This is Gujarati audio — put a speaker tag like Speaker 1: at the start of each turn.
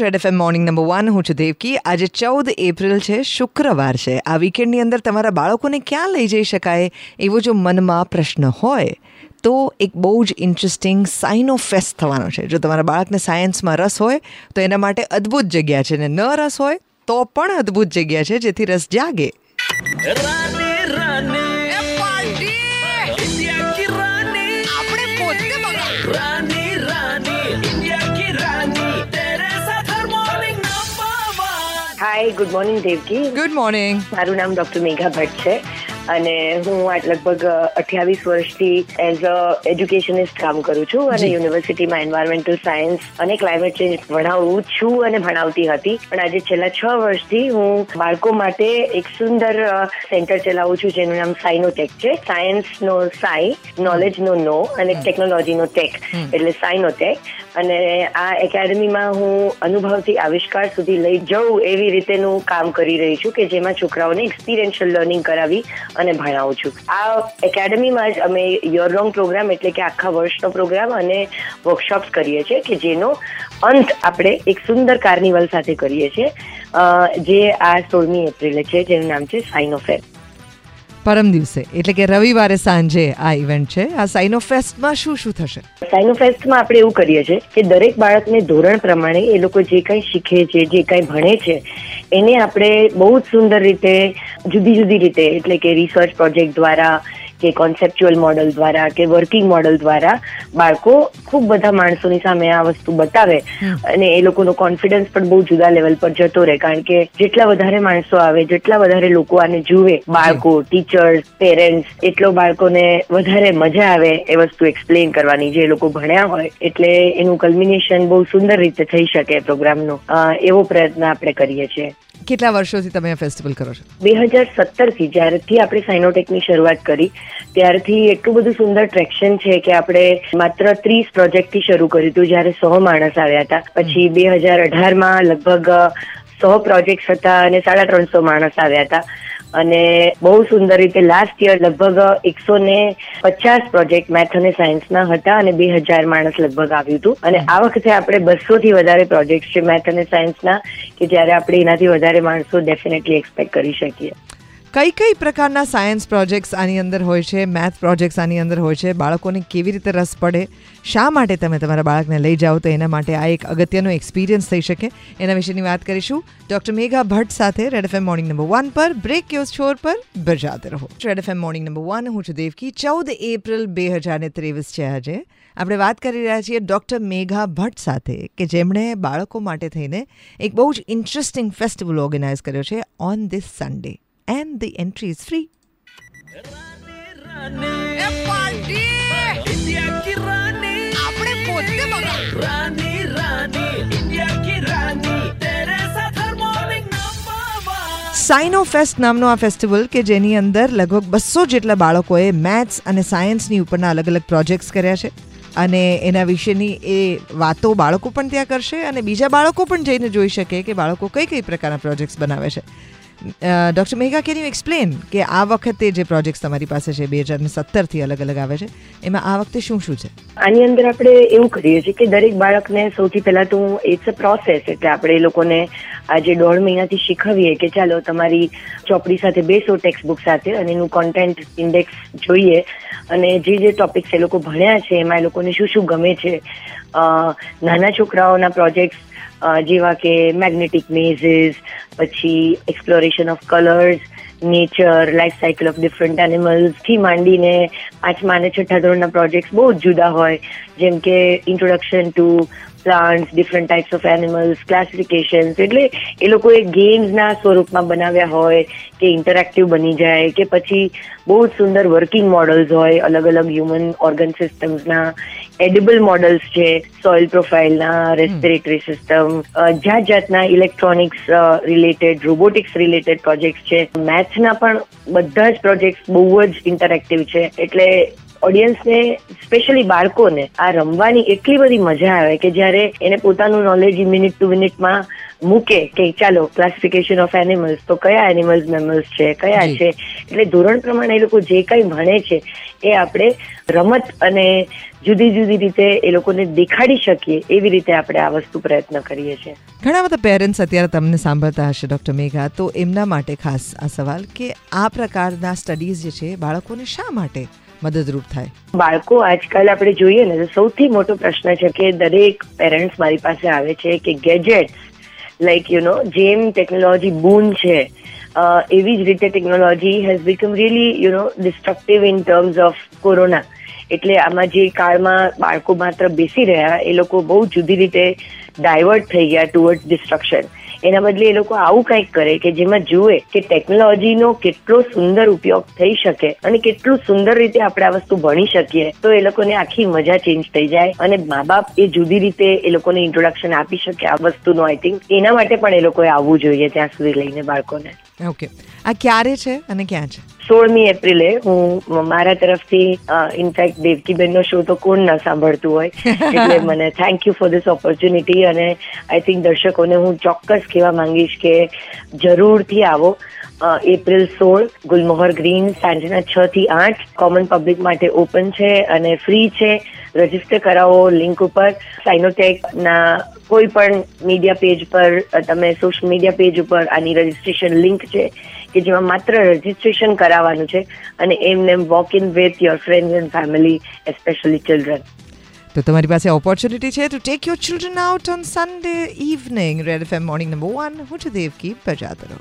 Speaker 1: Red FM morning number one હું છું દેવકી. આજે ચૌદ એપ્રિલ છે શુક્રવાર છે. આ વીકેન્ડની અંદર તમારા બાળકોને ક્યાં લઈ જઈ શકાય એવો જો મનમાં પ્રશ્ન હોય તો એક બહુ જ ઇન્ટરેસ્ટિંગ સાઇનો ફેસ્ટ થવાનો છે. જો તમારા બાળકને સાયન્સમાં રસ હોય તો એના માટે અદ્ભુત જગ્યા છે. ને ન રસ હોય તો પણ અદ્ભુત જગ્યા છે જેથી રસ જાગે.
Speaker 2: Rani
Speaker 3: hi good morning Devki
Speaker 1: good morning
Speaker 3: મારું નામ ડોક્ટર મેઘા ભટ્ટ છે અને હું લગભગ અઠ્યાવીસ વર્ષથી એઝ અ એજ્યુકેશનિસ્ટ કામ કરું છું અને. યુનિવર્સિટીમાં એન્વાયરમેન્ટલ સાયન્સ અને ક્લાઇમેટ ચેન્જ ભણાવું છું અને ભણાવતી હતી. પણ આજે છેલ્લા છ વર્ષથી હું બાળકો માટે એક સુંદર સેન્ટર ચલાવું છું જેનું નામ સાઇનોટેક છે. સાયન્સનો સાઈ નોલેજનો નો અને ટેકનોલોજીનો ટેક એટલે સાઇનોટેક અને આ એકેડમીમાં હું અનુભવથી આવિષ્કાર સુધી લઈ જઉં એવી રીતેનું કામ કરી રહી છું કે જેમાં છોકરાઓને એક્સપિરિયન્શિયલ લર્નિંગ કરાવી અને ભણાવું છું. આ એકેડમીમાં જ અમે યર લોંગ પ્રોગ્રામ એટલે કે આખા વર્ષનો પ્રોગ્રામ અને વર્કશોપ્સ કરીએ છીએ કે જેનો અંત આપણે એક સુંદર કાર્નિવલ સાથે કરીએ છીએ જે આ સોળમી એપ્રિલે છે, જેનું નામ છે સાઇનોફેર
Speaker 1: પરમ દિવસે. એટલે કે રવિવારે સાંજે આ ઇવેન્ટ છે. આ સાઇનો ફેસ્ટમાં શું શું થશે?
Speaker 3: સાઇનોફેસ્ટમાં આપણે એવું કરીએ છીએ કે દરેક બાળકને ધોરણ પ્રમાણે એ લોકો જે કંઈ શીખે છે, જે કંઈ ભણે છે, એને આપણે બહુ જ સુંદર રીતે, જુદી જુદી રીતે, એટલે કે રિસર્ચ પ્રોજેક્ટ દ્વારા કે કોન્સેપ્ચ્યુઅલ મોડલ દ્વારા કે વર્કિંગ મોડલ દ્વારા બાળકો ખૂબ બધા માણસોની સામે આ વસ્તુ બતાવે. અને એ લોકોનો કોન્ફિડન્સ પણ બહુ જુદા લેવલ પર જતો રહે. કારણ કે જેટલા વધારે માણસો આવે જેટલા વધારે લોકો આને જુએ બાળકો ટીચર્સ પેરેન્ટ્સ એટલો બાળકોને વધારે મજા આવે એ વસ્તુ એક્સપ્લેન કરવાની. જે લોકો ભણ્યા હોય એટલે એનું કલ્મિનેશન બહુ સુંદર રીતે થઈ શકે પ્રોગ્રામનું એવો પ્રયત્ન આપણે કરીએ છીએ.
Speaker 1: કેટલા વર્ષોથી તમે આ ફેસ્ટિવલ કરો છો?
Speaker 3: બે હજાર સત્તરથી જ્યારથી આપણે સાઇનોટેકની શરૂઆત કરી ત્યારથી એટલું બધું સુંદર ટ્રેક્શન છે કે આપણે માત્ર ત્રીસ પ્રોજેક્ટથી શરૂ કર્યું હતું જ્યારે સો માણસ આવ્યા હતા. પછી બે હજાર અઢારમાં લગભગ સો પ્રોજેક્ટ હતા અને સાડા ત્રણસો માણસ આવ્યા હતા. અને બહુ સુંદર રીતે લાસ્ટ યર લગભગ એકસો ને પચાસ પ્રોજેક્ટ મેથ અને સાયન્સના હતા અને બે હજાર માણસ લગભગ આવ્યું હતું. અને આ વખતે આપણે બસો થી વધારે પ્રોજેક્ટ છે મેથ અને સાયન્સના કે જ્યારે આપણે એનાથી વધારે માણસો ડેફિનેટલી એક્સપેક્ટ કરી શકીએ.
Speaker 1: કઈ કઈ પ્રકારના સાયન્સ પ્રોજેક્ટ્સ આની અંદર હોય છે મેથ પ્રોજેક્ટ્સ આની અંદર હોય છે, બાળકોને કેવી રીતે રસ પડે, શા માટે તમે તમારા બાળકને લઈ જાઓ તો એના માટે આ એક અગત્યનો એક્સપિરિયન્સ થઈ શકે. એના વિશેની વાત કરીશું. ડોક્ટર મેઘા ભટ્ટ સાથે red FM morning number one પર બ્રેક યોર છોર પર બજાતે રહો. Red FM morning number one હું છું દેવકી. ચૌદ એપ્રિલ બે હજાર ને ત્રેવીસ છે આજે. આપણે વાત કરી રહ્યા છીએ ડૉક્ટર મેઘા ભટ્ટ સાથે, કે જેમણે બાળકો માટે થઈને એક બહુ જ ઇન્ટરેસ્ટિંગ ફેસ્ટિવલ ઓર્ગેનાઇઝ કર્યો છે on this Sunday
Speaker 2: and the entry is free.
Speaker 1: સાઇનો ફેસ્ટ નામનો આ ફેસ્ટિવલ કે જેની અંદર લગભગ બસો જેટલા બાળકોએ મેથ્સ અને સાયન્સની ઉપરના અલગ અલગ પ્રોજેક્ટ્સ કર્યા છે. અને એના વિશેની એ વાતો બાળકો પણ ત્યાં કરશે અને બીજા બાળકો પણ જઈને જોઈ શકે કે બાળકો કઈ કઈ પ્રકારના પ્રોજેક્ટ્સ બનાવે છે. Doctor Megha can you explain કે આ વખતે જે પ્રોજેક્ટ્સ તમારી પાસે છે, બે હજાર સત્તરથી અલગ અલગ આવે છે, એમાં આ વખતે શું શું છે?
Speaker 3: આની અંદર આપણે એવું કરીએ છીએ કે દરેક બાળકને સૌથી પહેલા તો ઇટ્સ અ પ્રોસેસ એટલે આપણે એ લોકોને આજે દોઢ મહિનાથી શીખવીએ કે ચાલો તમારી ચોપડી સાથે બેસો ટેક્સ્ટ બુક સાથે, અને એનું કોન્ટેન્ટ ઇન્ડેક્સ જોઈએ. અને જે જે ટોપિક્સ એ લોકો ભણ્યા છે, એમાં એ લોકોને શું શું ગમે છે નાના છોકરાઓના પ્રોજેક્ટ્સ જેવા કે મેગ્નેટિક મેઝિસ પછી exploration of colours nature life cycle of different એનિમલ્સથી માંડીને પાંચમા અને છઠ્ઠા ધોરણના પ્રોજેક્ટ્સ બહુ જ જુદા હોય. જેમ કે introduction to plants different types of animals classifications એટલે એ લોકોએ ગેમ્સના સ્વરૂપમાં બનાવ્યા હોય કે ઇન્ટરેક્ટિવ બની જાય કે પછી બહુ જ સુંદર વર્કિંગ મોડલ્સ હોય અલગ અલગ હ્યુમન ઓર્ગન સિસ્ટમ્સના એડિબલ મોડલ્સ છે સોઇલ પ્રોફાઇલના રેસ્પિરેટરી સિસ્ટમ જાત જાતના electronics related robotics related projects છે. મેથ્સના પણ બધા જ પ્રોજેક્ટ્સ બહુ જ ઇન્ટરેક્ટિવ છે. એટલે ઓડિયન્સને સ્પેશિયલી બાળકોને આ રમવાની એટલી બધી મજા આવે કે જ્યારે એને પોતાનું નોલેજ મિનિટ ટુ મિનિટમાં મૂકે કે ચાલો ક્લાસિફિકેશન ઓફ એનિમલ્સ તો કયા એનિમલ્સ મેમલ્સ છે કયા છે? એટલે ધોરણ પ્રમાણે એ લોકો જે કંઈ ભણે છે એ આપણે રમત અને જુદી જુદી રીતે એ લોકોને દેખાડી શકીએ એવી રીતે આપણે આ વસ્તુ પ્રયત્ન કરીએ છીએ.
Speaker 1: ઘણા બધા પેરેન્ટ્સ અત્યારે તમને સાંભળતા હશે ડૉક્ટર મેઘા. તો એમના માટે ખાસ આ સવાલ કે આ પ્રકારના સ્ટડીઝ જે છે બાળકોને શા માટે મદદરૂપ થાય.
Speaker 3: બાળકો આજકાલ આપણે જોઈએ ને સૌથી મોટો પ્રશ્ન છે કે દરેક પેરેન્ટ્સ મારી પાસે આવે છે કે ગેજેટ્સ લાઈક યુ નો જેમ ટેકનોલોજી બૂન છે એવી જ રીતે technology has become really you know destructive in terms of corona એટલે આમાં જે કાળમાં બાળકો માત્ર બેસી રહ્યા, એ લોકો બહુ જુદી રીતે ડાયવર્ટ થઈ ગયા ટુવર્ડ ડિસ્ટ્રક્શન એના બદલે એ લોકો આવું કંઈક કરે કે જેમાં જુએ કે ટેકનોલોજીનો કેટલો સુંદર ઉપયોગ થઈ શકે અને કેટલું સુંદર રીતે આપણે આ વસ્તુ ભણી શકીએ, તો એ લોકોને આખી મજા ચેન્જ થઈ જાય. અને મા બાપ એ જુદી રીતે એ લોકોને ઇન્ટ્રોડક્શન આપી શકે આ વસ્તુનું આઈ થિંક એના માટે પણ એ લોકોએ આવવું જોઈએ ત્યાં સુધી લઈને બાળકોને.
Speaker 1: ઓકે આ ક્યારે છે અને ક્યાં છે?
Speaker 3: સોળમી એપ્રિલે હું મારા તરફથી ઇનફેક્ટ દેવકીબેનનો શો તો કોણ ન સાંભળતું હોય એટલે મને thank you for this opportunity અને આઈ થિંક દર્શકોને હું ચોક્કસ કહેવા માંગીશ કે જરૂરથી આવો એપ્રિલ સોળ ગુલમોહર ગ્રીન સાંજના છ થી આઠ કોમન પબ્લિક માટે ઓપન છે અને ફ્રી છે. રજિસ્ટર કરાવો લિંક ઉપર સાઇનોટેકના કોઈ પણ મીડિયા પેજ પર તમે સોશિયલ મીડિયા પેજ ઉપર આની રજીસ્ટ્રેશન લિંક છે કે જેમાં માત્ર રજીસ્ટ્રેશન કરાવવાનું છે અને એમને walk in with your friends and family especially children
Speaker 1: તો તમારી પાસે ઓપોર્ચ્યુનિટી છે to take your children out on Sunday evening red F morning number one હું છું દેવકી પ્રજાતરો